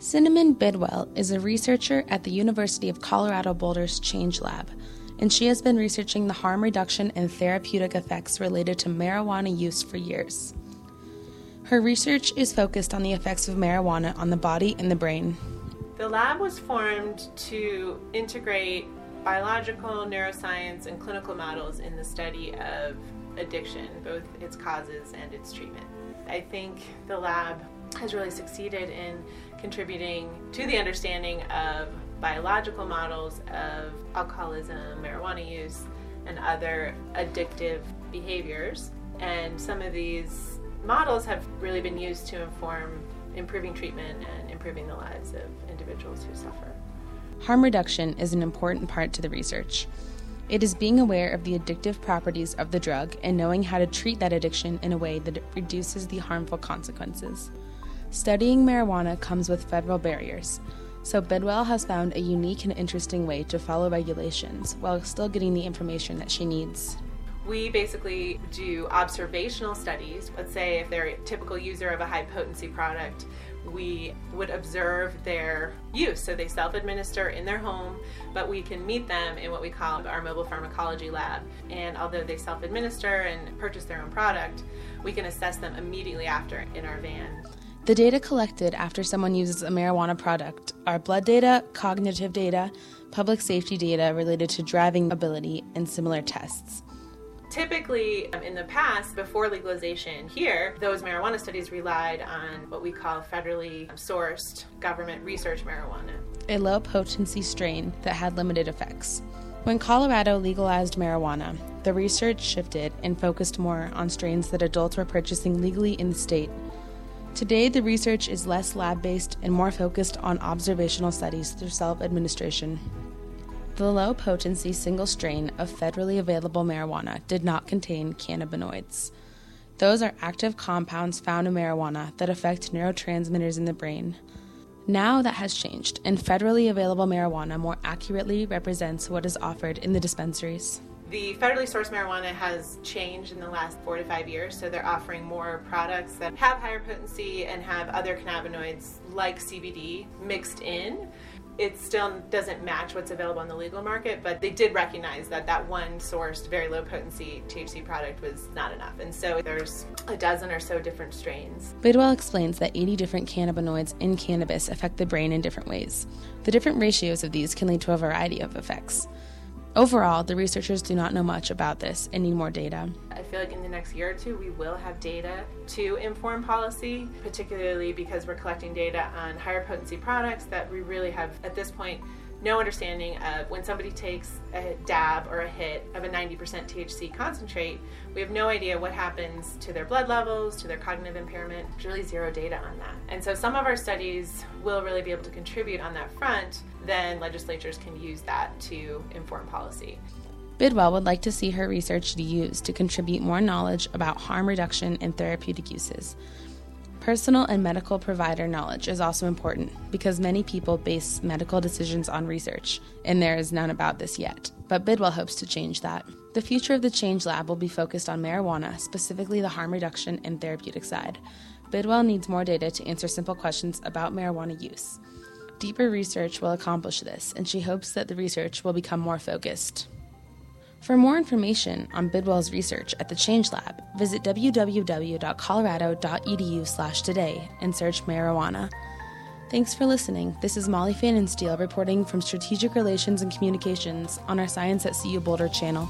Cinnamon Bidwell is a researcher at the University of Colorado Boulder's Change Lab, and she has been researching the harm reduction and therapeutic effects related to marijuana use for years. Her research is focused on the effects of marijuana on the body and the brain. The lab was formed to integrate biological, neuroscience, and clinical models in the study of addiction, both its causes and its treatment. I think the lab has really succeeded in contributing to the understanding of biological models of alcoholism, marijuana use, and other addictive behaviors. And some of these models have really been used to inform improving treatment and improving the lives of individuals who suffer. Harm reduction is an important part to the research. It is being aware of the addictive properties of the drug and knowing how to treat that addiction in a way that reduces the harmful consequences. Studying marijuana comes with federal barriers, so Bidwell has found a unique and interesting way to follow regulations while still getting the information that she needs. We basically do observational studies. Let's say if they're a typical user of a high potency product, we would observe their use. So they self administer in their home, but we can meet them in what we call our mobile pharmacology lab. And although they self administer and purchase their own product, we can assess them immediately after in our van. The data collected after someone uses a marijuana product are blood data, cognitive data, public safety data related to driving ability, and similar tests. Typically, um, in the past, before legalization here, those marijuana studies relied on what we call federally sourced government research marijuana, a low potency strain that had limited effects. When Colorado legalized marijuana, the research shifted and focused more on strains that adults were purchasing legally in the state Today, the research is less lab based and more focused on observational studies through self administration. The low potency single strain of federally available marijuana did not contain cannabinoids. Those are active compounds found in marijuana that affect neurotransmitters in the brain. Now that has changed, and federally available marijuana more accurately represents what is offered in the dispensaries. The federally sourced marijuana has changed in the last four to five years, so they're offering more products that have higher potency and have other cannabinoids like CBD mixed in. It still doesn't match what's available on the legal market, but they did recognize that that one sourced, very low potency THC product was not enough. And so there's a dozen or so different strains. Bidwell explains that 80 different cannabinoids in cannabis affect the brain in different ways. The different ratios of these can lead to a variety of effects. Overall, the researchers do not know much about this and need more data. I feel like in the next year or two, we will have data to inform policy, particularly because we're collecting data on higher potency products that we really have, at this point, no understanding of when somebody takes a dab or a hit of a 90% THC concentrate, we have no idea what happens to their blood levels, to their cognitive impairment. There's really zero data on that. And so some of our studies will really be able to contribute on that front, then legislatures can use that to inform policy. Bidwell would like to see her research used to contribute more knowledge about harm reduction and therapeutic uses. Personal and medical provider knowledge is also important because many people base medical decisions on research, and there is none about this yet. But Bidwell hopes to change that. The future of the Change Lab will be focused on marijuana, specifically the harm reduction and therapeutic side. Bidwell needs more data to answer simple questions about marijuana use. Deeper research will accomplish this, and she hopes that the research will become more focused. For more information on Bidwell's research at the Change Lab, visit www.colorado.edu/today and search marijuana. Thanks for listening. This is Molly Fannin Fanninsteel reporting from Strategic Relations and Communications on our Science at CU Boulder channel.